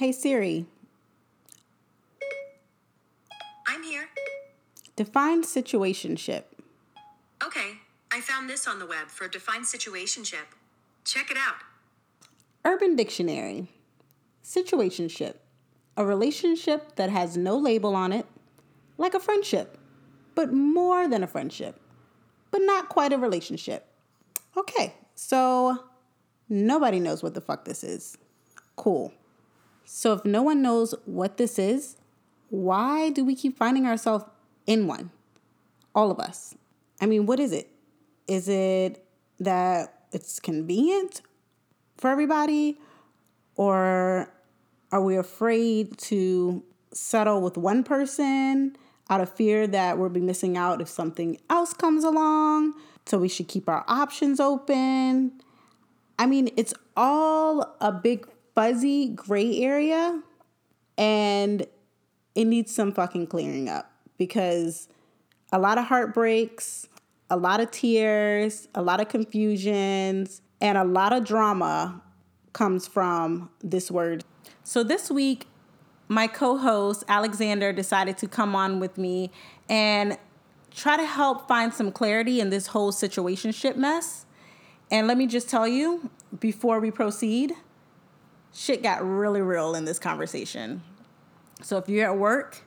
Hey Siri, I'm here. define situationship. Okay, I found this on the web for defined situationship. Check it out. Urban Dictionary. Situationship. A relationship that has no label on it, like a friendship, but more than a friendship, but not quite a relationship. Okay, so nobody knows what the fuck this is. Cool. So if no one knows what this is, why do we keep finding ourselves in one? All of us. I mean, what is it? Is it that it's convenient for everybody? Or are we afraid to settle with one person out of fear that we'll be missing out if something else comes along? So we should keep our options open. I mean, it's all a big fuzzy gray area and it needs some fucking clearing up because a lot of heartbreaks, a lot of tears, a lot of confusions, and a lot of drama comes from this word. So this week, my co host Alexander decided to come on with me and try to help find some clarity in this whole situationship mess. And let me just tell you before we proceed, shit got really real in this conversation. So if you're at work,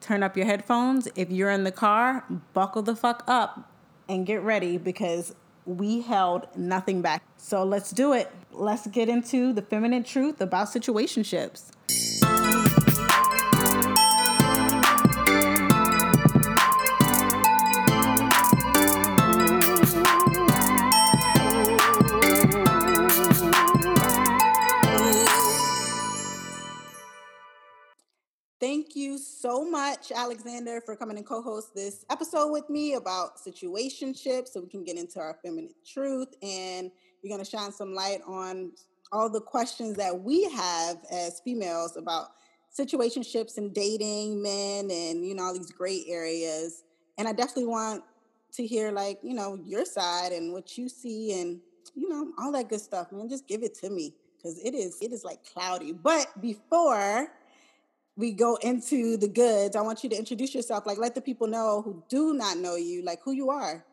turn up your headphones. If you're in the car, buckle the fuck up and get ready because we held nothing back. So let's do it. Let's get into the feminine truth about situationships. So much, Alexander, for coming and co-host this episode with me about situationships so we can get into our feminine truth. And you're going to shine some light on all the questions that we have as females about situationships and dating men and you know all these gray areas. And i definitely want to hear like you know your side and what you see and you know all that good stuff man. Just give it to me because it is it is like cloudy. But before we go into the goods i want you to introduce yourself like let the people know who do not know you like who you are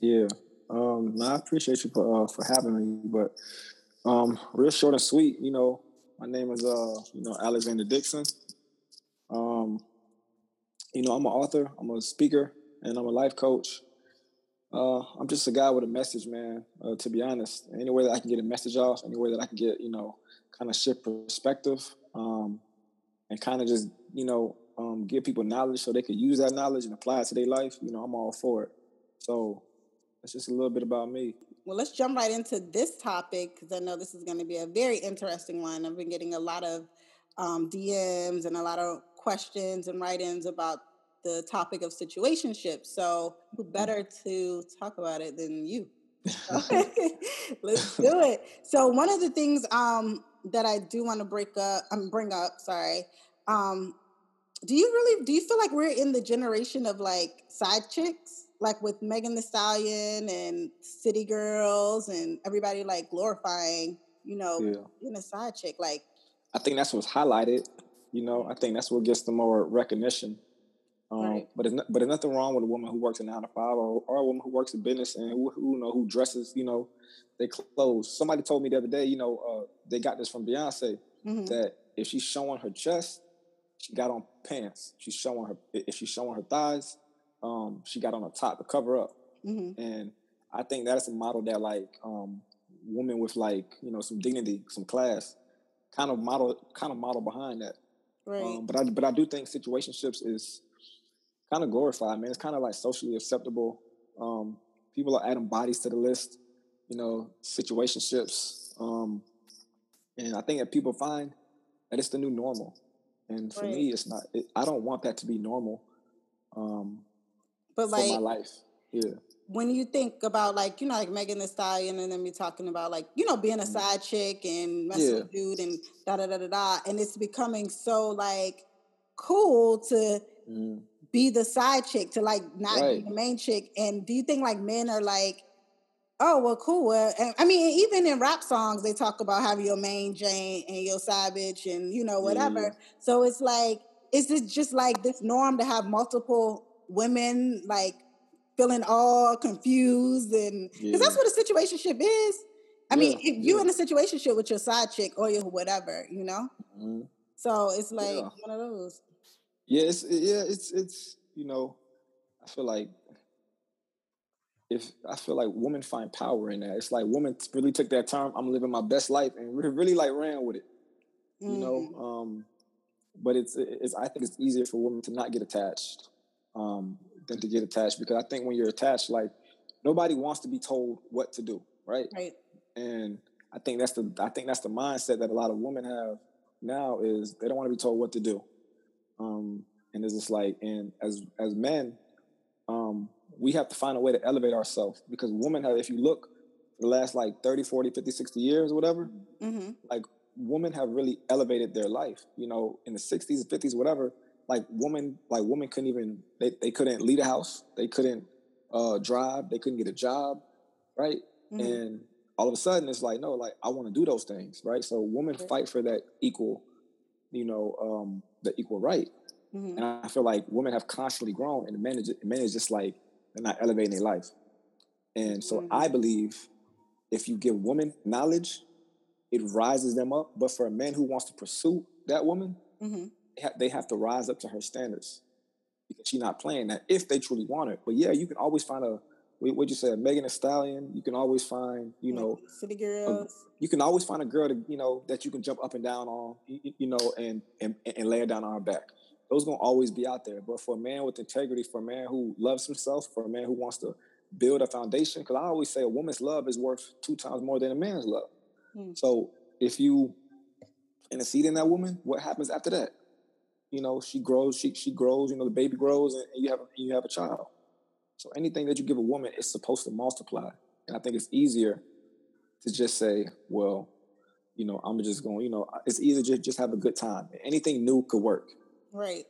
Yeah. Um, I appreciate you for uh, for having me, but um, real short and sweet. You know, my name is uh, you know, Alexander Dixon. Um, you know, I'm an author, I'm a speaker, and I'm a life coach. Uh, I'm just a guy with a message, man. Uh, to be honest, any way that I can get a message off, any way that I can get, you know, kind of shift perspective, um, and kind of just, you know, um, give people knowledge so they can use that knowledge and apply it to their life. You know, I'm all for it. So that's just a little bit about me. Well, let's jump right into this topic because I know this is going to be a very interesting one. I've been getting a lot of um, DMs and a lot of questions and write-ins about the topic of situationships. So, who better to talk about it than you? let's do it. So, one of the things um, that I do want to break up, um, bring up, sorry. Um, do you really do you feel like we're in the generation of like side chicks? like with Megan Thee Stallion and City Girls and everybody like glorifying, you know, Yeah. being a side chick. Like, I think that's what's highlighted. You know, I think that's what gets the more recognition. Um, Right. But there's no, but there's nothing wrong with a woman who works a nine to five, or, or a woman who works in business and who, who you know who dresses, you know, they clothes. Somebody told me the other day, you know, uh, they got this from Beyonce mhm. that if she's showing her chest, she got on pants. She's showing her if she's showing her thighs, um, she got on a top to cover up. Mhm. And I think that's a model that like um, women with like you know some dignity, some class, kind of model kind of model behind that. right. Um, but I but I do think situationships is kind of glorified, man. It's kind of like socially acceptable. Um, people are adding bodies to the list, you know, situationships. Um, and I think that people find that it's the new normal. And for Right. me, it's not. It, I don't want that to be normal um, but for my life. Yeah. when you think about like, you know, like Megan Thee Stallion and then we talking about like, you know, being a Mhm. side chick and messing Yeah. with dude and da da da da da. And it's becoming so like cool to Mm. Be the side chick, to like not Right. be the main chick. And do you think like men are like Oh well, cool. Well, I mean, even in rap songs, they talk about having your main Jane and your side bitch, and you know whatever. Yeah. So it's like, is it just like this norm to have multiple women like feeling all confused and because yeah. that's what a situationship is. I yeah, mean, if you are in a situationship with your side chick or your whatever, you know. Mm-hmm. So it's like one of those. Yeah, it's yeah, it's it's you know, I feel like if I feel like women find power in that. It's like women really took that term, I'm living my best life and really like ran with it. Mm. You know, mm-hmm. um, but it's it's I think it's easier for women to not get attached um, than to get attached because I think when you're attached, like nobody wants to be told what to do, right? Right. And I think that's the I think that's the mindset that a lot of women have now is they don't want to be told what to do. Um, and it's just like, and as as men, um, we have to find a way to elevate ourselves because women have, if you look the last like 30, 40, 50, 60 years or whatever, mm-hmm. like women have really elevated their life. You know, in the 60s, 50s, whatever, like women, like women couldn't even, they, they couldn't lead a house. They couldn't uh, drive. They couldn't get a job. Right. Mm-hmm. And all of a sudden it's like, no, like I want to do those things. Right. So women fight for that equal, you know, um, the equal right. Mm-hmm. And I feel like women have constantly grown and the men is, men is just like, they're not elevating their life. And so mm-hmm. I believe if you give women knowledge, it rises them up. But for a man who wants to pursue that woman, mm-hmm. they have to rise up to her standards because she's not playing that if they truly want it. But yeah, you can always find a what you say, Megan Thee Stallion. You can always find, you know, city girls. A, you can always find a girl to, you know, that you can jump up and down on, you, you know, and, and and lay down on her back those gonna always be out there. But for a man with integrity, for a man who loves himself, for a man who wants to build a foundation, because I always say a woman's love is worth two times more than a man's love. Mm. So if you intercede in that woman, what happens after that? You know, she grows, she she grows, you know, the baby grows and, and you have you have a child. So anything that you give a woman is supposed to multiply. And I think it's easier to just say, well, you know, I'm just going, you know, it's easier to just, have a good time. Anything new could work. Right.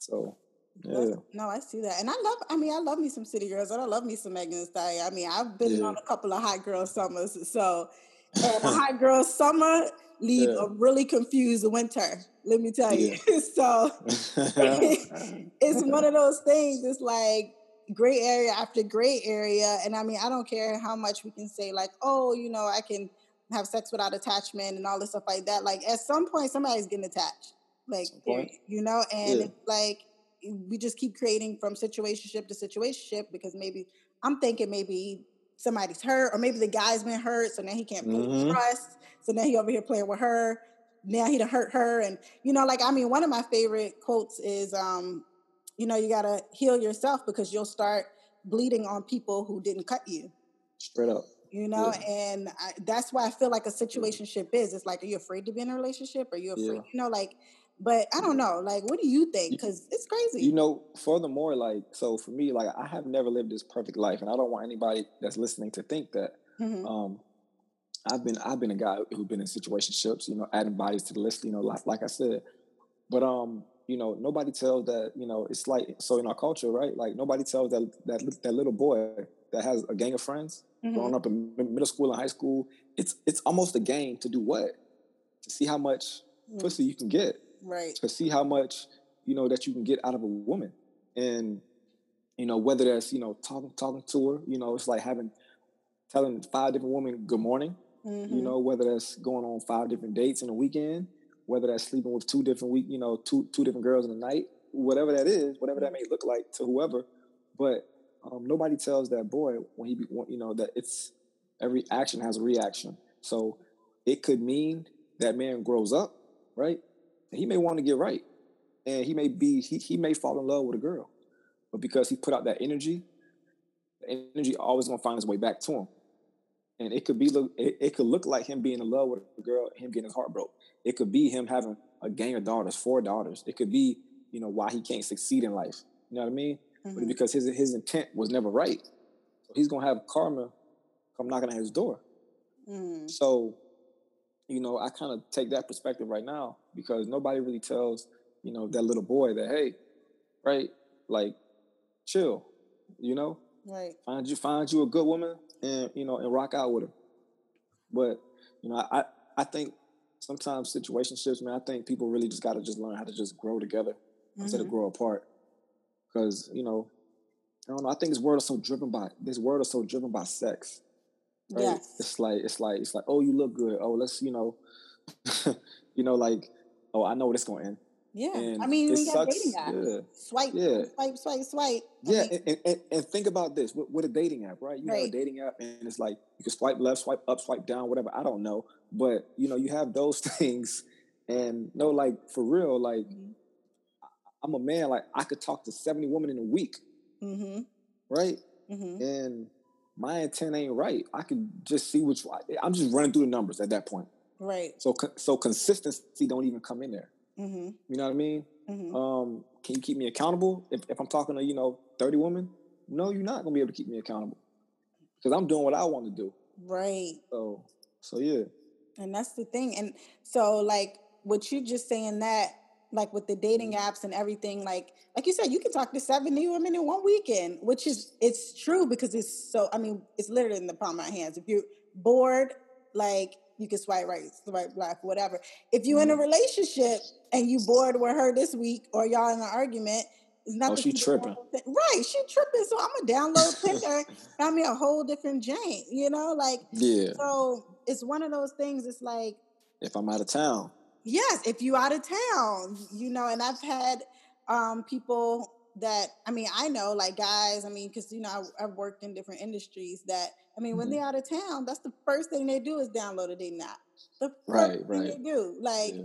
So yeah. No, I see that. And I love, I mean, I love me some city girls and I love me some Megan Thee Stallion. I mean, I've been yeah. on a couple of hot girl summers. So, and a hot girl summer leave yeah. a really confused winter. Let me tell you. So, it's one of those things. It's like gray area after gray area. And I mean, I don't care how much we can say, like, oh, you know, I can have sex without attachment and all this stuff like that. Like, at some point, somebody's getting attached like you know, and yeah. like we just keep creating from situationship to situationship because maybe I'm thinking maybe somebody's hurt or maybe the guy's been hurt, so now he can't mm-hmm. trust. So now he over here playing with her. Now he done hurt her, and you know, like I mean, one of my favorite quotes is, um, you know, you gotta heal yourself because you'll start bleeding on people who didn't cut you. Straight up. You know, yeah. and I, that's why I feel like a situationship is. It's like, are you afraid to be in a relationship? Are you afraid? Yeah. You know, like but I don't know. Like, what do you think? Because it's crazy. You know, furthermore, like, so for me, like, I have never lived this perfect life, and I don't want anybody that's listening to think that. Mm-hmm. Um, I've been I've been a guy who's been in situationships, you know, adding bodies to the list, you know, like like I said. But um, you know, nobody tells that, you know, it's like so in our culture, right? Like nobody tells that that that little boy that has a gang of friends mm-hmm. growing up in middle school and high school. It's it's almost a game to do what? To see how much mm-hmm. pussy you can get right to see how much you know that you can get out of a woman and you know whether that's you know talking talking to her you know it's like having telling five different women good morning mm-hmm. you know whether that's going on five different dates in a weekend whether that's sleeping with two different week you know two two different girls in a night whatever that is whatever that may look like to whoever but um, nobody tells that boy when he you know that it's every action has a reaction so it could mean that man grows up right and he may want to get right. And he may be, he, he may fall in love with a girl. But because he put out that energy, the energy always gonna find his way back to him. And it could be it, it could look like him being in love with a girl, him getting his heart broke. It could be him having a gang of daughters, four daughters. It could be, you know, why he can't succeed in life. You know what I mean? Mm-hmm. But because his his intent was never right. So he's gonna have karma come knocking at his door. Mm-hmm. So you know, I kind of take that perspective right now because nobody really tells, you know, that little boy that, hey, right, like, chill, you know, right, find you find you a good woman and you know and rock out with her. But you know, I I think sometimes situationships, man. I think people really just got to just learn how to just grow together mm-hmm. instead of mm-hmm. grow apart. Because you know, I don't know. I think this world is so driven by this world is so driven by sex. Right? Yes. It's like it's like it's like oh you look good. Oh let's you know, you know like oh I know it's going to end. Yeah, and I mean, we got dating apps. Yeah. Swipe, yeah. swipe, swipe, swipe. I yeah, mean, and, and, and, think about this with, with, a dating app, right? You right. have a dating app, and it's like you can swipe left, swipe up, swipe down, whatever. I don't know, but you know, you have those things, and no, like for real, like mm-hmm. I'm a man. Like I could talk to seventy women in a week, mm-hmm. right? Mm-hmm. And my intent ain't right. I can just see which. I'm just running through the numbers at that point. Right. So so consistency don't even come in there. Mm-hmm. You know what I mean? Mm-hmm. Um, can you keep me accountable if, if I'm talking to you know 30 women? No, you're not gonna be able to keep me accountable because I'm doing what I want to do. Right. So so yeah. And that's the thing. And so like what you just saying that like with the dating mm-hmm. apps and everything like like you said you can talk to 70 women in one weekend which is it's true because it's so i mean it's literally in the palm of my hands if you're bored like you can swipe right, swipe left, whatever. If you're in a mm-hmm. relationship and you bored with her this week or y'all in an argument, it's not oh, she tripping. Right, she tripping. So I'm gonna download Tinder. I mean a whole different Jane. you know, like yeah. So it's one of those things. It's like if I'm out of town. Yes, if you out of town, you know, and I've had um, people that I mean, I know like guys. I mean, because you know, I, I've worked in different industries that I mean, mm-hmm. when they're out of town, that's the first thing they do is download a dating app. The first right, thing right. they do. Like, yeah.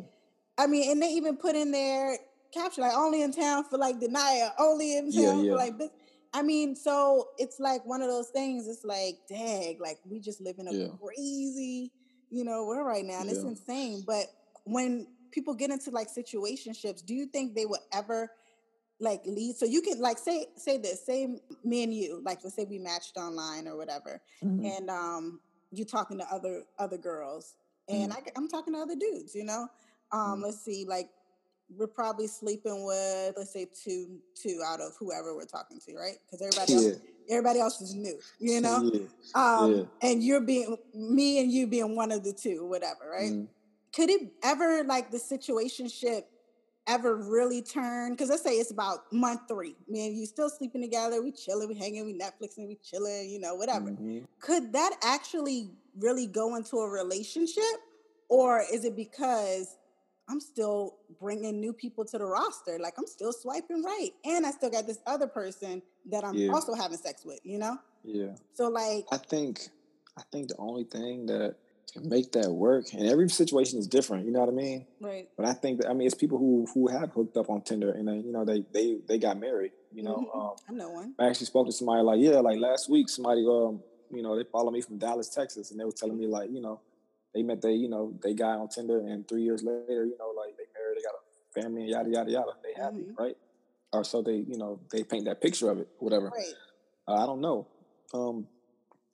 I mean, and they even put in their caption like only in town for like denial, only in town yeah, yeah. for like this. I mean, so it's like one of those things. It's like, dang, like we just live in a crazy, you know, world right now, and it's insane. But when people get into like situationships, do you think they will ever like lead so you can like say say this say me and you like let's say we matched online or whatever mm-hmm. and um you talking to other other girls and mm-hmm. I, i'm talking to other dudes you know um mm-hmm. let's see like we're probably sleeping with let's say two two out of whoever we're talking to right because everybody yeah. else everybody else is new you know yeah. um yeah. and you're being me and you being one of the two whatever right mm-hmm. could it ever like the situationship ever really turn because let's say it's about month three me and you still sleeping together we chilling we hanging we netflixing we chilling you know whatever mm-hmm. could that actually really go into a relationship or is it because i'm still bringing new people to the roster like i'm still swiping right and i still got this other person that i'm yeah. also having sex with you know yeah so like i think i think the only thing that make that work. And every situation is different. You know what I mean? Right. But I think that I mean it's people who who have hooked up on Tinder and then you know they they they got married. You know, mm-hmm. um, I know one. I actually spoke to somebody like yeah, like last week somebody um you know they follow me from Dallas, Texas, and they were telling me like you know they met they you know they guy on Tinder and three years later you know like they married, they got a family and yada yada yada. They happy, mm-hmm. right? Or so they you know they paint that picture of it, whatever. Right. Uh, I don't know. Um,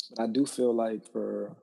but I do feel like for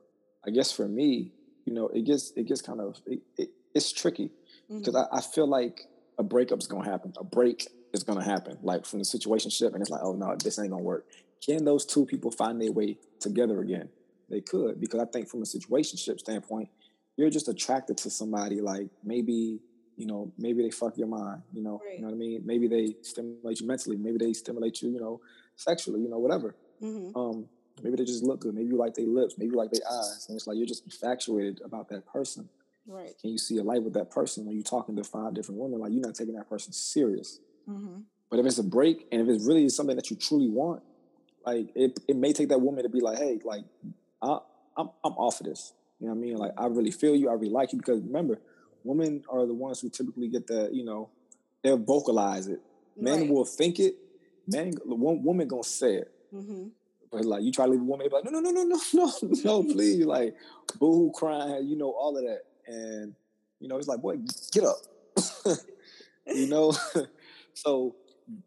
I guess for me, you know, it gets it gets kind of it, it, it's tricky because mm-hmm. I, I, feel like a breakup's gonna happen. A break is gonna happen, like from the situation ship, and it's like, oh no, this ain't gonna work. Can those two people find their way together again? They could, because I think from a situation ship standpoint, you're just attracted to somebody. Like maybe you know, maybe they fuck your mind. You know, right. you know what I mean. Maybe they stimulate you mentally. Maybe they stimulate you, you know, sexually. You know, whatever. Mm-hmm. Um, Maybe they just look good. Maybe you like their lips. Maybe you like their eyes. And it's like you're just infatuated about that person. Right. Can you see a light with that person when you're talking to five different women? Like you're not taking that person serious. Mm-hmm. But if it's a break and if it's really something that you truly want, like it, it may take that woman to be like, hey, like I, I'm I'm off of this. You know what I mean? Like I really feel you. I really like you because remember, women are the ones who typically get the you know they'll vocalize it. Men right. will think it. Men, one woman gonna say it. Mm-hmm. Like you try to leave a woman, like, no, no, no, no, no, no, no, please. Like boo crying, you know, all of that. And, you know, it's like, boy, get up. you know? so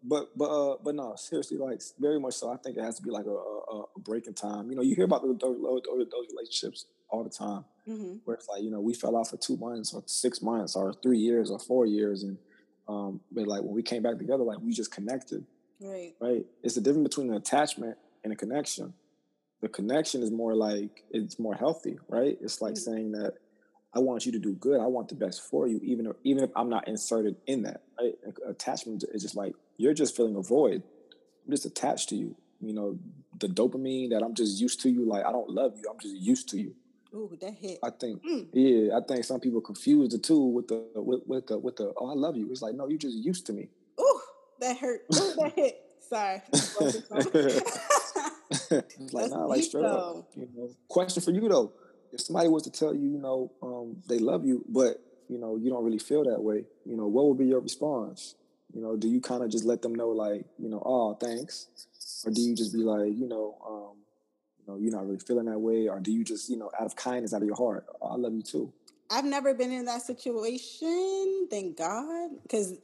but but uh, but no, seriously, like very much so. I think it has to be like a, a, a breaking time. You know, you hear about those, those, those relationships all the time, mm-hmm. where it's like you know we fell out for two months or six months or three years or four years, and um, but like when we came back together, like we just connected. Right. Right. It's the difference between an attachment and a connection. the connection is more like it's more healthy, right? It's like mm-hmm. saying that I want you to do good. I want the best for you, even if, even if I'm not inserted in that. Right? Attachment is just like you're just filling a void. I'm just attached to you. You know, the dopamine that I'm just used to you. Like I don't love you. I'm just used to you. Ooh, that hit. I think, mm. yeah, I think some people confuse the two with the with, with the with the oh I love you. It's like no, you're just used to me. Ooh, that hurt. Ooh, that hit. Sorry. it's like nah, like straight though. up. You know, question for you though: If somebody was to tell you, you know, um, they love you, but you know, you don't really feel that way. You know, what would be your response? You know, do you kind of just let them know, like, you know, oh, thanks, or do you just be like, you know, um, you know, you're not really feeling that way, or do you just, you know, out of kindness, out of your heart, oh, I love you too. I've never been in that situation, thank God. Because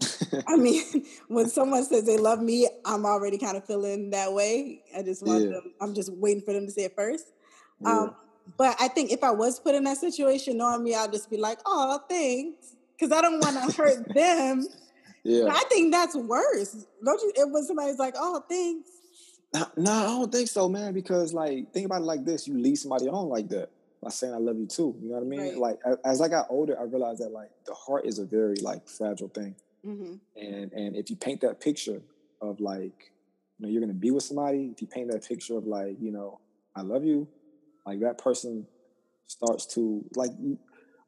I mean, when someone says they love me, I'm already kind of feeling that way. I just want yeah. them. I'm just waiting for them to say it first. Yeah. Um, but I think if I was put in that situation, knowing me, I'll just be like, "Oh, thanks," because I don't want to hurt them. Yeah, but I think that's worse. Don't you? It when somebody's like, "Oh, thanks." No, no, I don't think so, man. Because like, think about it like this: you leave somebody on like that by saying I love you too. You know what I mean? Right. Like as I got older, I realized that like the heart is a very like fragile thing, mm-hmm. and and if you paint that picture of like you know you're gonna be with somebody, if you paint that picture of like you know I love you, like that person starts to like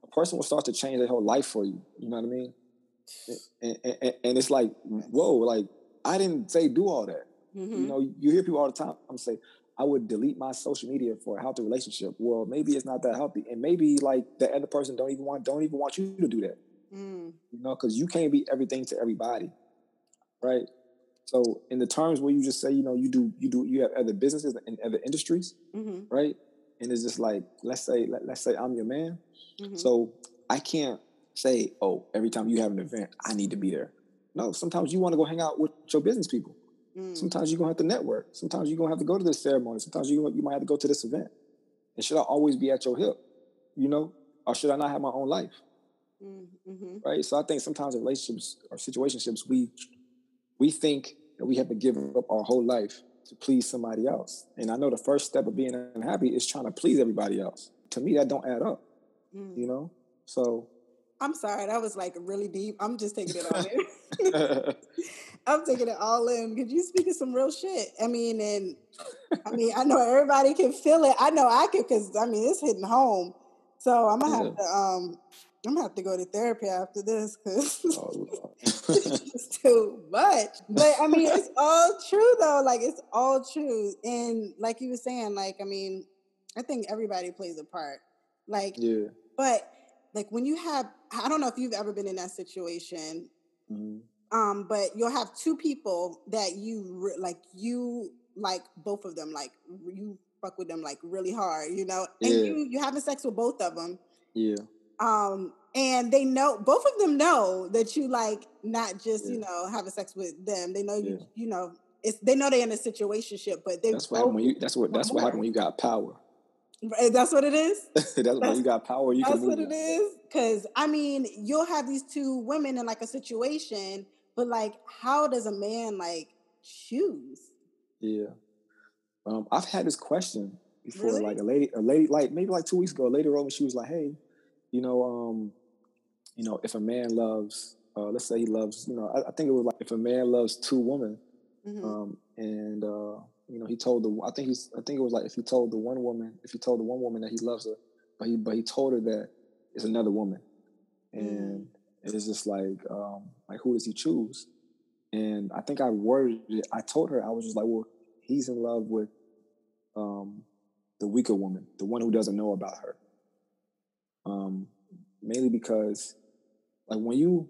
a person will start to change their whole life for you. You know what I mean? And, and, and it's like whoa, like I didn't say do all that. Mm-hmm. You know, you hear people all the time I'm say, I would delete my social media for a healthy relationship. Well, maybe it's not that healthy, and maybe like the other person don't even want don't even want you to do that. Mm. You know, because you can't be everything to everybody, right? So, in the terms where you just say, you know, you do you do you have other businesses and other industries, mm-hmm. right? And it's just like let's say let, us say I'm your man, mm-hmm. so I can't say, oh, every time you have an event, I need to be there. No, sometimes you want to go hang out with your business people. Mm. Sometimes you're gonna have to network. Sometimes you're gonna have to go to this ceremony. Sometimes you you might have to go to this event. And should I always be at your hip? You know, or should I not have my own life? Mm, mm-hmm. Right. So I think sometimes in relationships or situationships, we we think that we have to give up our whole life to please somebody else. And I know the first step of being unhappy is trying to please everybody else. To me, that don't add up. Mm. You know. So I'm sorry, that was like really deep. I'm just taking it all in. I'm taking it all in because you speaking some real shit. I mean, and I mean, I know everybody can feel it. I know I can because I mean it's hitting home. So I'm gonna yeah. have to um I'm gonna have to go to therapy after this because oh, it's too much. But I mean, it's all true though. Like it's all true, and like you were saying, like I mean, I think everybody plays a part. Like, yeah. But like when you have i don't know if you've ever been in that situation mm-hmm. Um but you'll have two people that you re- like you like both of them like you fuck with them like really hard you know and yeah. you you having sex with both of them yeah um and they know both of them know that you like not just yeah. you know having sex with them they know you yeah. you know it's they know they're in a situation but they that's what when you that's what that's what happened when you got power that's what it is. that's, that's when you got power. You that's what it is. Because I mean, you'll have these two women in like a situation, but like, how does a man like choose? Yeah, um, I've had this question before. Really? Like a lady, a lady, like maybe like two weeks ago, a lady wrote me. She was like, "Hey, you know, um, you know, if a man loves, uh, let's say he loves, you know, I, I think it was like if a man loves two women, mm-hmm. um, and uh, you know, he told the I think he's I think it was like if he told the one woman if he told the one woman that he loves her, but he but he told her that it's another woman, and mm. It's just like um, like who does he choose? And I think I worded it. I told her I was just like, well, he's in love with um, the weaker woman, the one who doesn't know about her. Um, mainly because like when you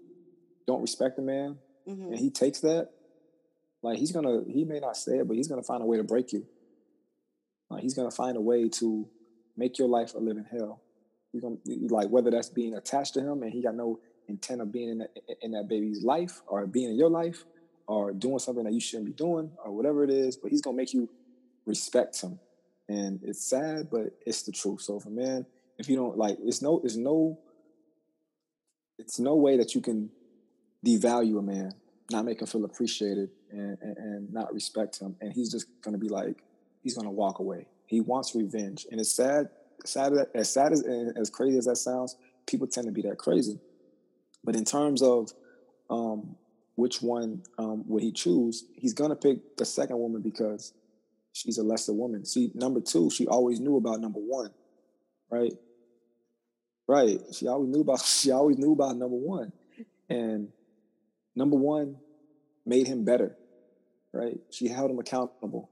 don't respect a man mm-hmm. and he takes that like he's gonna, he may not say it, but he's gonna find a way to break you. Like he's gonna find a way to make your life a living hell. He's gonna like whether that's being attached to him and he got no intent of being in that, in that baby's life or being in your life or doing something that you shouldn't be doing or whatever it is. But he's gonna make you respect him, and it's sad, but it's the truth. So if a man, if you don't like, it's no, it's no, it's no way that you can devalue a man not make him feel appreciated and, and, and not respect him. And he's just to be like, he's to walk away. He wants revenge, and it's sad. Sad as sad as as crazy as that sounds, people tend to be that crazy. But in terms of um, which one um, would he choose, he's gonna pick the second woman because she's a lesser woman. See, number two, she always knew about number one, right? Right. She always knew about she always knew about number one. And number one made him better. Right. She held him accountable.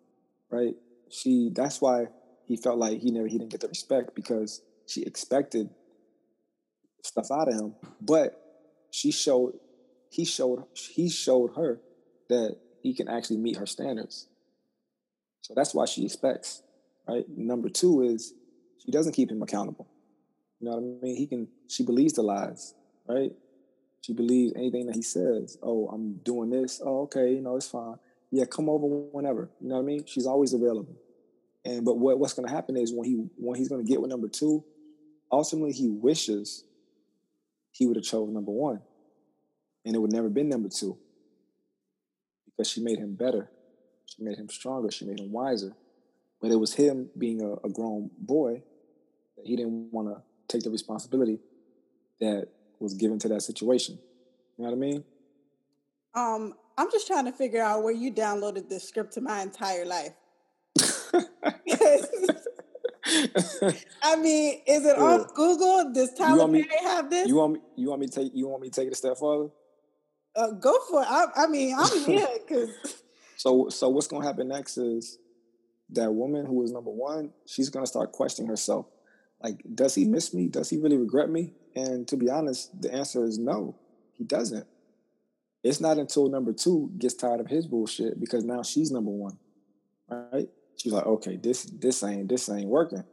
Right. She that's why he felt like he never he didn't get the respect because she expected stuff out of him. But she showed he showed he showed her that he can actually meet her standards. So that's why she expects, right? Number two is she doesn't keep him accountable. You know what I mean? He can. She believes the lies, right? She believes anything that he says. Oh, I'm doing this. Oh, okay. You know, it's fine. Yeah, come over whenever. You know what I mean? She's always available. And but what, what's going to happen is when he when he's going to get with number two, ultimately he wishes he would have chose number one, and it would never been number two because she made him better, she made him stronger, she made him wiser. But it was him being a, a grown boy that he didn't want to take the responsibility that was given to that situation. You know what I mean? Um, I'm just trying to figure out where you downloaded this script to my entire life. I mean, is it yeah. on Google? Does Tyler Perry have this? You want me? You want me to take? You want me to take it a step further? Uh, go for it. I, I mean, I'm here because. so, so what's going to happen next is that woman who is number one. She's going to start questioning herself like, does he miss me? Does he really regret me? And to be honest, the answer is no, he doesn't. It's not until number two gets tired of his bullshit because now she's number one, right? She's like, okay, this this ain't this ain't working.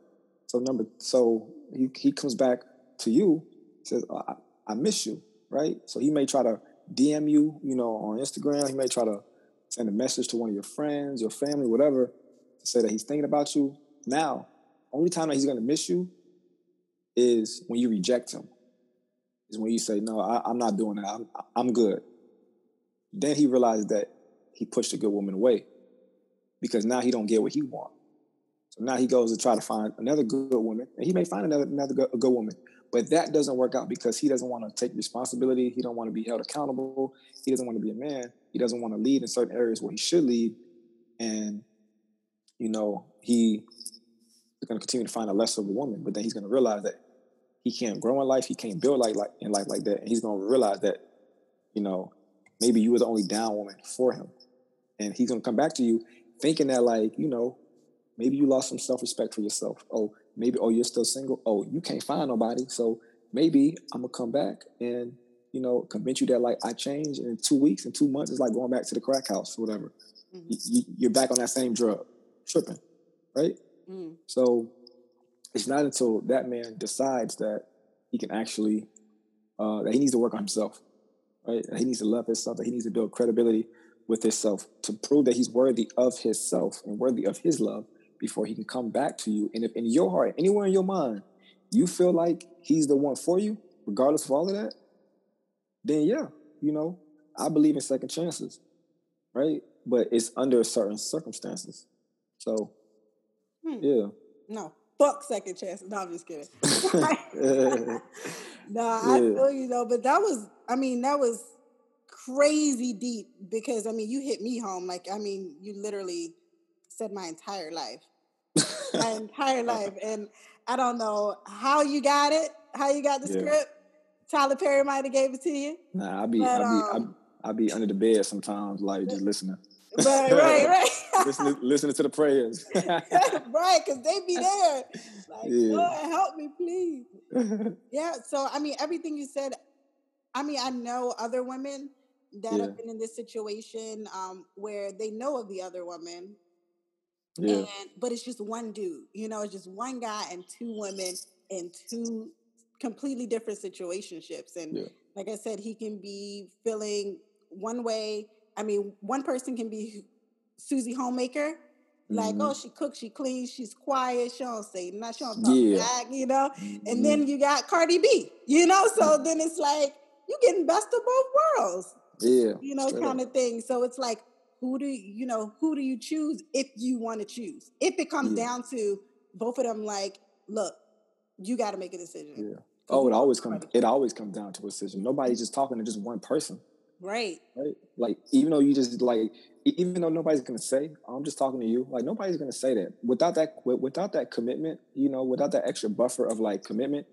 So number so he he comes back to you, says, I, I miss you, right? So he may try to DM you, you know, on Instagram. He may try to send a message to one of your friends, your family, whatever, to say that he's thinking about you. Now, only time that he's gonna miss you is when you reject him. Is when you say, "No, I, am not doing that. I'm, I'm good." Then he realizes that he pushed a good woman away because now he don't get what he want. So now he goes to try to find another good woman, and he may find another another good, good woman, but that doesn't work out because he doesn't want to take responsibility. He don't want to be held accountable. He doesn't want to be a man. He doesn't want to lead in certain areas where he should lead, and you know he is going to continue to find a lesser of a woman. But then he's going to realize that he can't grow in life, he can't build like like in life like that, and he's gonna realize that, you know, maybe you were the only down woman for him, and he's gonna come back to you thinking that like you know, maybe you lost some self respect for yourself. Oh, maybe oh you're still single. Oh, you can't find nobody, so maybe I'm gonna come back and you know convince you that like I changed in two weeks and two months. It's like going back to the crack house or whatever. Mm-hmm. You, are back on that same drug, tripping, right? Mm. So it's not until that man decides that he can actually uh, that he needs to work on himself, right? That he needs to love himself. That he needs to build credibility with himself to prove that he's worthy of his self and worthy of his love before he can come back to you. And if in your heart, anywhere in your mind, you feel like he's the one for you, regardless of all of that, then yeah, you know, I believe in second chances, right? But it's under certain circumstances. So, hmm. yeah. No, fuck second chances. No, I'm just kidding. no, I feel you though, but that was, I mean, that was crazy deep because I mean, you hit me home. Like, I mean, you literally said my entire life, my entire life, and I don't know how you got it, how you got the yeah. script. Tyler Perry might have gave it to you. Nah, I'll be, I be, um, I be under the bed sometimes, like just listening. Right, right, right. listening, listening to the prayers. right, because they be there. Like, yeah. Lord, help me, please. yeah. So, I mean, everything you said, I mean, I know other women that yeah. have been in this situation um, where they know of the other woman. Yeah. And, but it's just one dude, you know, it's just one guy and two women in two completely different situationships. And yeah. like I said, he can be feeling one way I mean, one person can be Susie Homemaker, like, mm-hmm. oh, she cooks, she cleans, she's quiet, she don't say nothing, she don't talk yeah. back, you know. Mm-hmm. And then you got Cardi B, you know. So mm-hmm. then it's like you getting best of both worlds, yeah, you know, kind of thing. So it's like, who do you, you know who do you choose if you want to choose? If it comes Yeah. down to both of them, like, look, you got to make a decision. Yeah. Oh, it always comes. It always comes down to a decision. Nobody's just talking to just one person, right. right? Like even though you just like, even though nobody's gonna say, oh, "I'm just talking to you," like nobody's gonna say that without that without that commitment. You know, without that extra buffer of like commitment,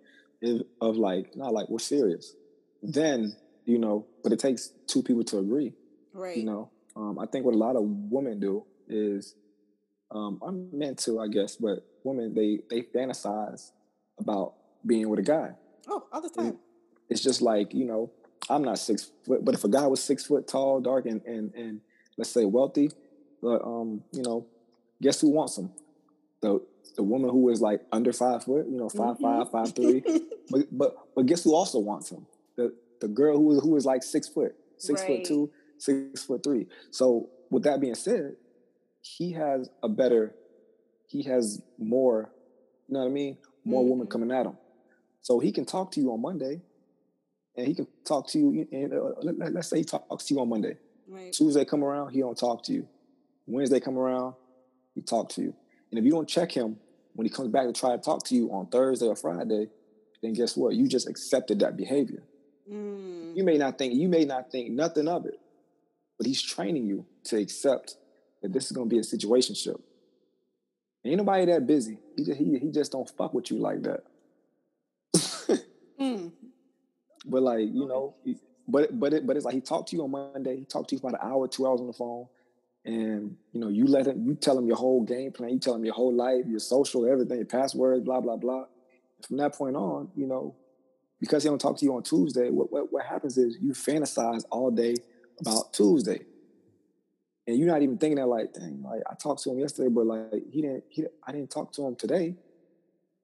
of like, not like we're serious. Then you know, but it takes two people to agree. Right. You know, um, I think what a lot of women do is, um, I'm men too, I guess, but women they they fantasize about being with a guy. oh, all the time. It's just like you know, I'm not six foot, but if a guy was six foot tall, dark, and and and let's say wealthy, but um, you know, guess who wants him? The the woman who is like under five foot, you know, five Mhm. five, five three. But but but guess who also wants him? The the girl who is who is like six foot, six Right. foot two, six foot three. So with that being said, he has a better, he has more, you know what I mean? More women Mhm. coming at him. So he can talk to you on Monday, and he can talk to you. And uh, let, let's say he talks to you on Monday. right. Tuesday come around, he don't talk to you. Wednesday come around, he talk to you. And if you don't check him when he comes back to try to talk to you on Thursday or Friday, then guess what? You just accepted that behavior. Mm. You may not think you may not think nothing of it, but he's training you to accept that this is going to be a situationship. Ain't nobody that busy. He just he, he just don't fuck with you like that. Mm. But like you know, but but it, but it's like he talked to you on Monday. He talked to you for about an hour, two hours on the phone, and you know you let him. You tell him your whole game plan. You tell him your whole life, your social, everything, your passwords, blah blah blah. From that point on, you know, because he don't talk to you on Tuesday, what what, what happens is you fantasize all day about Tuesday, and you're not even thinking that like, dang, like I talked to him yesterday, but like he didn't. He, I didn't talk to him today.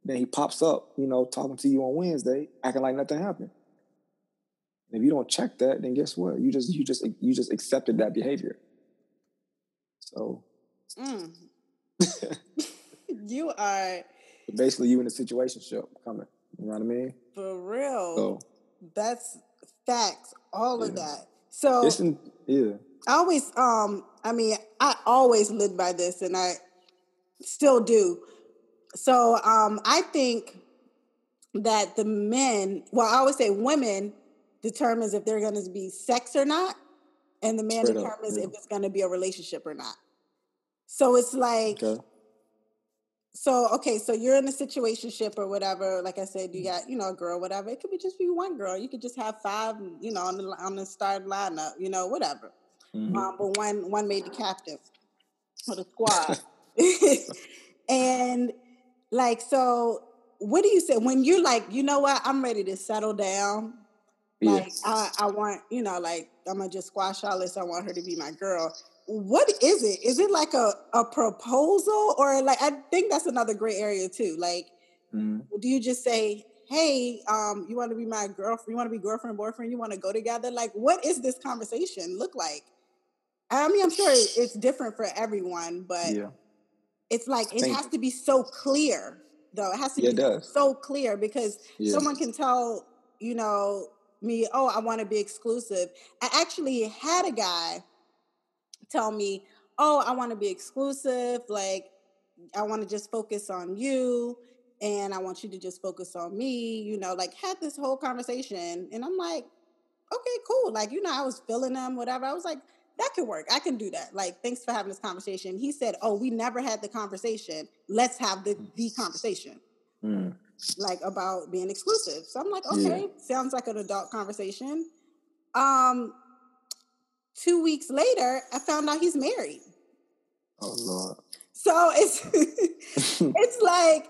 Then he pops up, you know, talking to you on Wednesday, acting like nothing happened. And if you don't check that, then guess what? You just you just you just accepted that behavior. So Mm. you are basically, you in a situation coming. You know what I mean? For real. So That's facts. All of that. So it's in, yeah, I always, um, I mean, I always lived by this, and I still do. So um, I think that the men, well, I always say women determines if they're going to be sex or not, and the man Straight up, determines yeah. if it's going to be a relationship or not. So it's like, okay, so okay, so you're in a situationship or whatever. Like I said, Mm-hmm. you got you know a girl, whatever. It could be just be one girl. You could just have five, you know, on the on the start lineup, you know, whatever. Mhm. Um, but one one made the captain for the squad. and like, so what do you say when you're like, you know what, I'm ready to settle down. Like I, I want, you know, like I'm gonna just squash all this. I want her to be my girl. What is it? Is it like a, a proposal or like I think that's another great area too. Like, Mhm. do you just say, Hey, um, you want to be my girlfriend? You want to be girlfriend, boyfriend? You want to go together? Like, what is this conversation look like? I mean, I'm sure it's different for everyone, but yeah, it's like it has to be so clear, though. It has to Yeah, be so clear because yeah. someone can tell, you know, me, oh, I want to be exclusive. I actually had a guy tell me, oh, I want to be exclusive. Like, I want to just focus on you and I want you to just focus on me, you know, like had this whole conversation. And I'm like, okay, cool. Like, you know, I was feeling them, whatever. I was like, that could work. I can do that. Like, thanks for having this conversation. He said, oh, we never had the conversation. Let's have the, the conversation Mm. like about being exclusive. So I'm like, Yeah. okay, sounds like an adult conversation. Um, two weeks later, I found out he's married. Oh Lord. So it's it's like,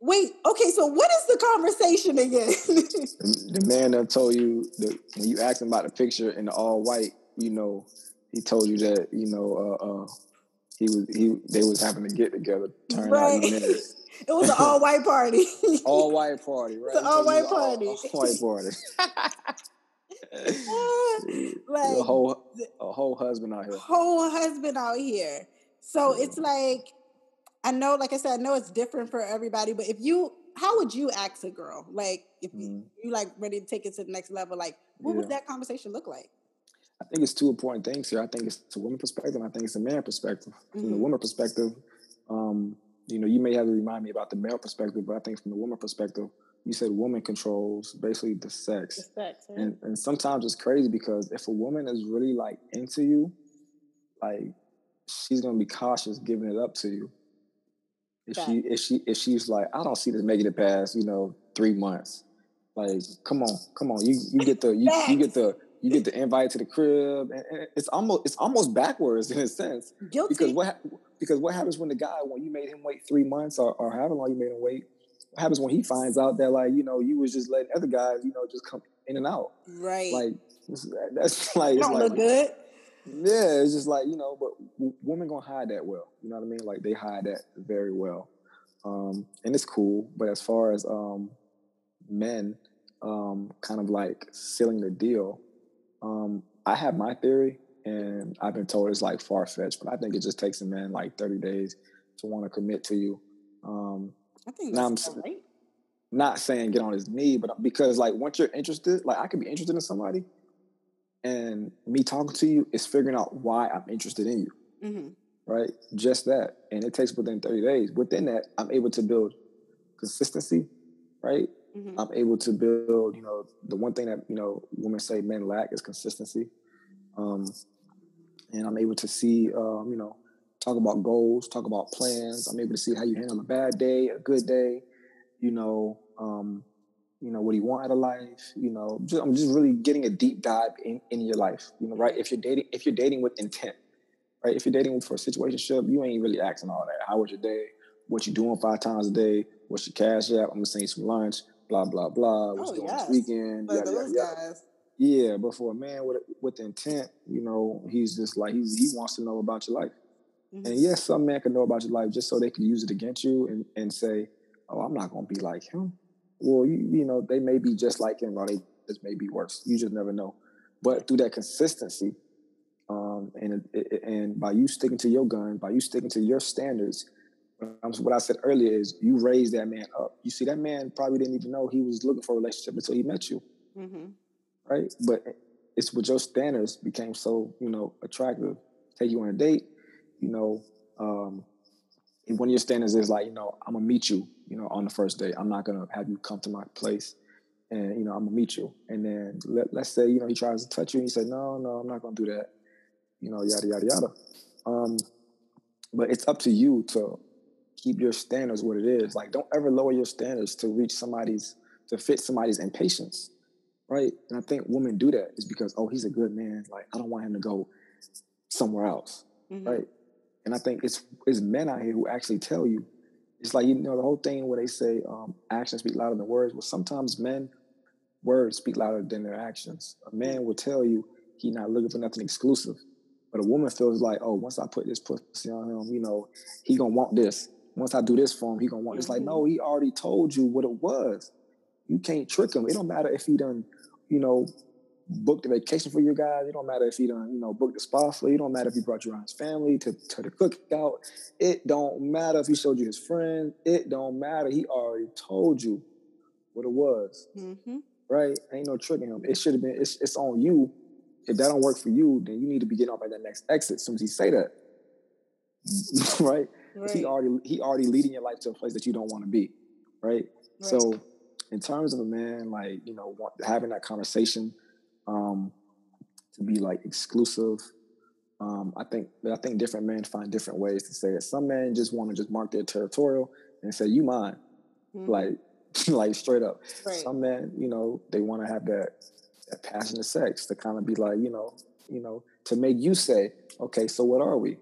wait, okay, so what is the conversation again? the, the man that told you that when you asked him about the picture in the all white, you know, he told you that you know uh, uh, he was he they was having to get together. Turned out Right. he it was an all white party. all white party, right? It's an He told you all-white it was all- party. all white party. like a whole a whole husband out here. whole husband out here. So Yeah. it's like, I know, like I said, I know it's different for everybody, but if you, how would you ask a girl? Like, if you, Mhm. you like ready to take it to the next level, like, what would that conversation look like? I think it's two important things here. I think it's a woman perspective, and I think it's a man perspective. Mm-hmm. From the woman perspective, um, you know, you may have to remind me about the male perspective, but I think from the woman perspective, you said woman controls basically the sex. The sex yeah. and and sometimes it's crazy because if a woman is really like into you, like she's gonna be cautious giving it up to you. If she if she if she's like, I don't see this making it past, you know, three months. Like, come on, come on. You you get the you, you get the you get the invite to the crib, and, and, it's almost it's almost backwards in a sense. Guilty. Because what because what happens when the guy when you made him wait three months or, or however long you made him wait? Happens when he finds out that like you know you was just letting other guys you know just come in and out? Right. Like that's like don't like, look good. Yeah, it's just like you know, but women gonna hide that well. You know what I mean? Like they hide that very well, um, and it's cool. But as far as um, men, um, kind of like sealing the deal, um, I have my theory, and I've been told it's like far fetched, but I think it just takes a man like 30 days to want to commit to you. Um, I think that's I'm right. Not saying get on his knee, but because like once you're interested, like I could be interested in somebody, and me talking to you is figuring out why I'm interested in you. Mm-hmm. Right? Just that. And it takes within 30 days. Within that, I'm able to build consistency, right? Mm-hmm. I'm able to build, you know, the one thing that, you know, women say men lack is consistency. Um, and I'm able to see, um, you know, talk about goals, talk about plans. I'm able to see how you handle a bad day, a good day, you know, um, you know, what do you want out of life? You know, just, I'm just really getting a deep dive in, in your life, you know, right? If you're dating, if you're dating with intent, right? If you're dating for a situationship, you ain't really asking all that. How was your day? What you doing five times a day? What's your cash app? I'm gonna send you some lunch blah blah blah. What's oh, going yes. this weekend? But yada, those yada, guys. Yeah, but for a man with with intent, you know, he's just like he's, he wants to know about your life. Mm-hmm. And yes, some man can know about your life just so they can use it against you and, and say, "Oh, I'm not gonna be like him." Well, you, you know, they may be just like him, or they just may be worse. You just never know. But through that consistency, um, and and by you sticking to your gun, by you sticking to your standards, um, what I said earlier is you raised that man up. You see, that man probably didn't even know he was looking for a relationship until he met you, mm-hmm. right? But it's what your standards became so you know attractive. Take you on a date, you know. Um, one of your standards is like, you know, I'm gonna meet you, you know, on the first day. I'm not gonna have you come to my place, and you know, I'm gonna meet you. And then let, let's say, you know, he tries to touch you, and you say, no, no, I'm not gonna do that. You know, yada yada yada. Um, but it's up to you to keep your standards what it is. Like, don't ever lower your standards to reach somebody's to fit somebody's impatience, right? And I think women do that is because oh, he's a good man. Like, I don't want him to go somewhere else, mm-hmm. right? And I think it's it's men out here who actually tell you. It's like you know the whole thing where they say um, actions speak louder than words. Well, sometimes men words speak louder than their actions. A man will tell you he's not looking for nothing exclusive. But a woman feels like, oh, once I put this pussy on him, you know, he gonna want this once I do this for him, he gonna want. It's like, no, mm-hmm. he already told you what it was. You can't trick him. It don't matter if he done, you know, booked a vacation for you guys. It don't matter if he done, you know, booked a spa for you. It don't matter if he brought you around his family to, to the cookout. It don't matter if he showed you his friend. It don't matter. He already told you what it was. Mm-hmm. Right? Ain't no tricking him. It should have been, it's, it's on you. If that don't work for you, then you need to be getting off at that next exit as soon as he say that. right? Right. He already he already leading your life to a place that you don't want to be, right? right? So, in terms of a man, like you know, having that conversation, um, to be like exclusive, um, I think but I think different men find different ways to say it. Some men just want to just mark their territorial and say, "You mine," mm-hmm. like like straight up. Right. Some men, you know, they want to have that that passionate sex to kind of be like, you know, you know, to make you say, "Okay, so what are we?"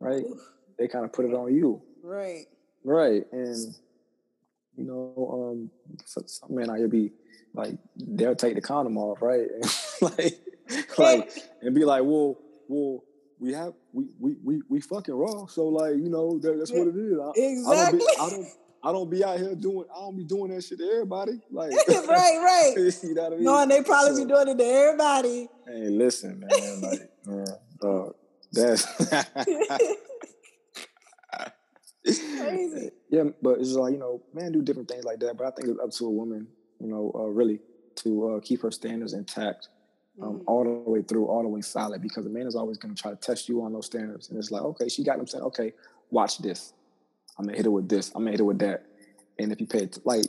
Right? Oof they kind of put it on you. Right. Right. And you know, um, some men out here be like they'll take the condom off, right? And like, like, and be like, well, well, we have we we we, we fucking raw, so like, you know, that, that's what it is. I, exactly. I don't, be, I don't I don't be out here doing I don't be doing that shit to everybody. Like right, right. you know what I mean? No, and they probably so, be doing it to everybody. Hey, listen, man, like, man, dog, that's crazy. Yeah, but it's like you know, man, do different things like that. But I think it's up to a woman, you know, uh, really to uh, keep her standards intact um, mm-hmm. all the way through, all the way solid, because the man is always going to try to test you on those standards. And it's like, okay, she got them saying, okay, watch this. I'm gonna hit her with this. I'm gonna hit her with that. And if you pay it, like,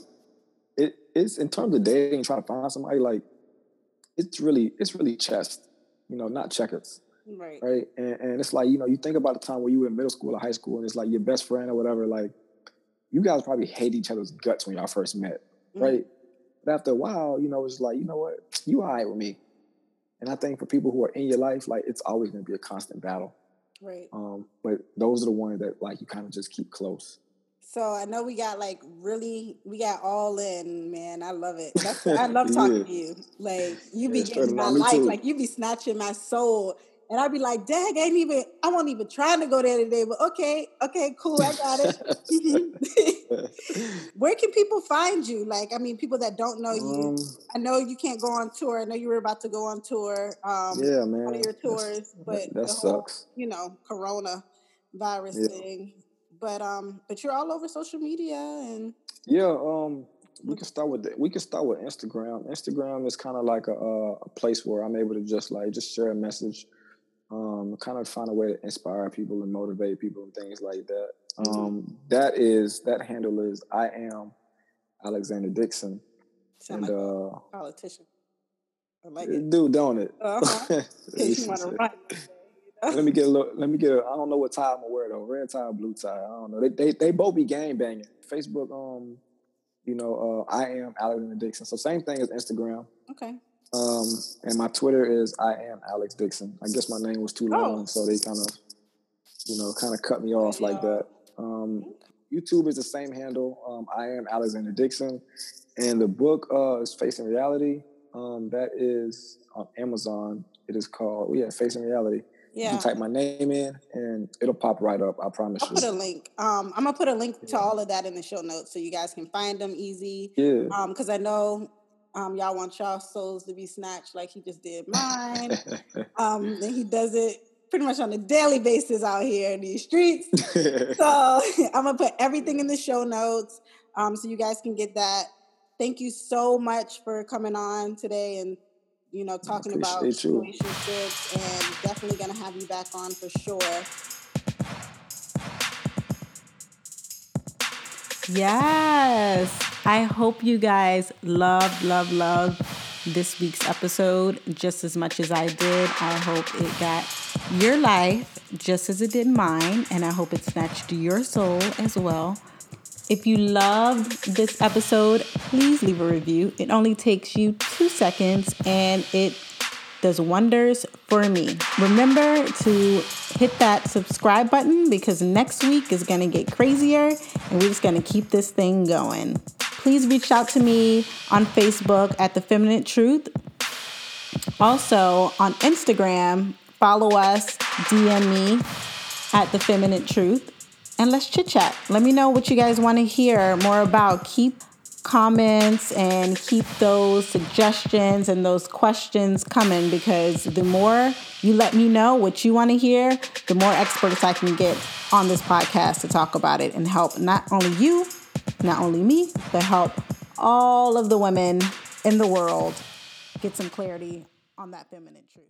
it, it's in terms of dating, trying to find somebody, like, it's really, it's really chess, you know, not checkers. Right. Right. And, and it's like, you know, you think about the time when you were in middle school or high school, and it's like your best friend or whatever, like, you guys probably hate each other's guts when y'all first met. Mm-hmm. But after a while, you know, it's like, you know what, you all right with me. And I think for people who are in your life, like it's always going to be a constant battle. Right. Um, but those are the ones that like you kind of just keep close. So I know we got like really, we got all in, man. I love it. That's, I love talking yeah. to you. Like you be yeah, getting my life, too. like you be snatching my soul and I'd be like, dang, I ain't even, I wasn't even trying to go there today, but okay, okay, cool, I got it. Where can people find you? Like, I mean, people that don't know you. Um, I know you can't go on tour. I know you were about to go on tour. Um, yeah, man. One of your tours, That's, but that, sucks. Whole, you know, Corona virus yeah. thing. But um, but you're all over social media and yeah. Um, we can start with the, we can start with Instagram. Instagram is kind of like a, a place where I'm able to just like just share a message um, kind of find a way to inspire people and motivate people and things like that. Mm-hmm. Um, that is that handle is I am Alexander Dixon. Sound and, like uh, politician. I like it. Do don't it? Uh-huh. let me get a look. Let me get. A, I don't know what tie I'm gonna wear though. Red tie, blue tie. I don't know. They they, they both be game banging. Facebook. Um, you know, uh, I am Alexander Dixon. So same thing as Instagram. Okay. Um, and my Twitter is I am Alex Dixon. I guess my name was too long, oh. so they kind of, you know, kind of cut me off like that. Um, YouTube is the same handle. Um, I am Alexander Dixon, and the book uh, is Facing Reality. Um, that is on Amazon. It is called yeah, Facing Reality. Yeah. You can type my name in and it'll pop right up. I promise I'll you. put a link. Um, I'm gonna put a link yeah. to all of that in the show notes so you guys can find them easy. Yeah. Um, because I know um, y'all want y'all souls to be snatched like he just did mine. um, and he does it pretty much on a daily basis out here in these streets. so I'm gonna put everything in the show notes um, so you guys can get that. Thank you so much for coming on today and you know talking about relationships and definitely gonna have you back on for sure. Yes. I hope you guys love, love, love this week's episode just as much as I did. I hope it got your life just as it did mine, and I hope it snatched your soul as well. If you loved this episode, please leave a review. It only takes you two seconds and it does wonders for me. Remember to hit that subscribe button because next week is going to get crazier and we're just going to keep this thing going please reach out to me on Facebook at The Feminine Truth. Also on Instagram, follow us, DM me at The Feminine Truth, and let's chit chat. Let me know what you guys want to hear more about. Keep comments and keep those suggestions and those questions coming because the more you let me know what you want to hear, the more experts I can get on this podcast to talk about it and help not only you, not only me, but help all of the women in the world get some clarity on that feminine truth.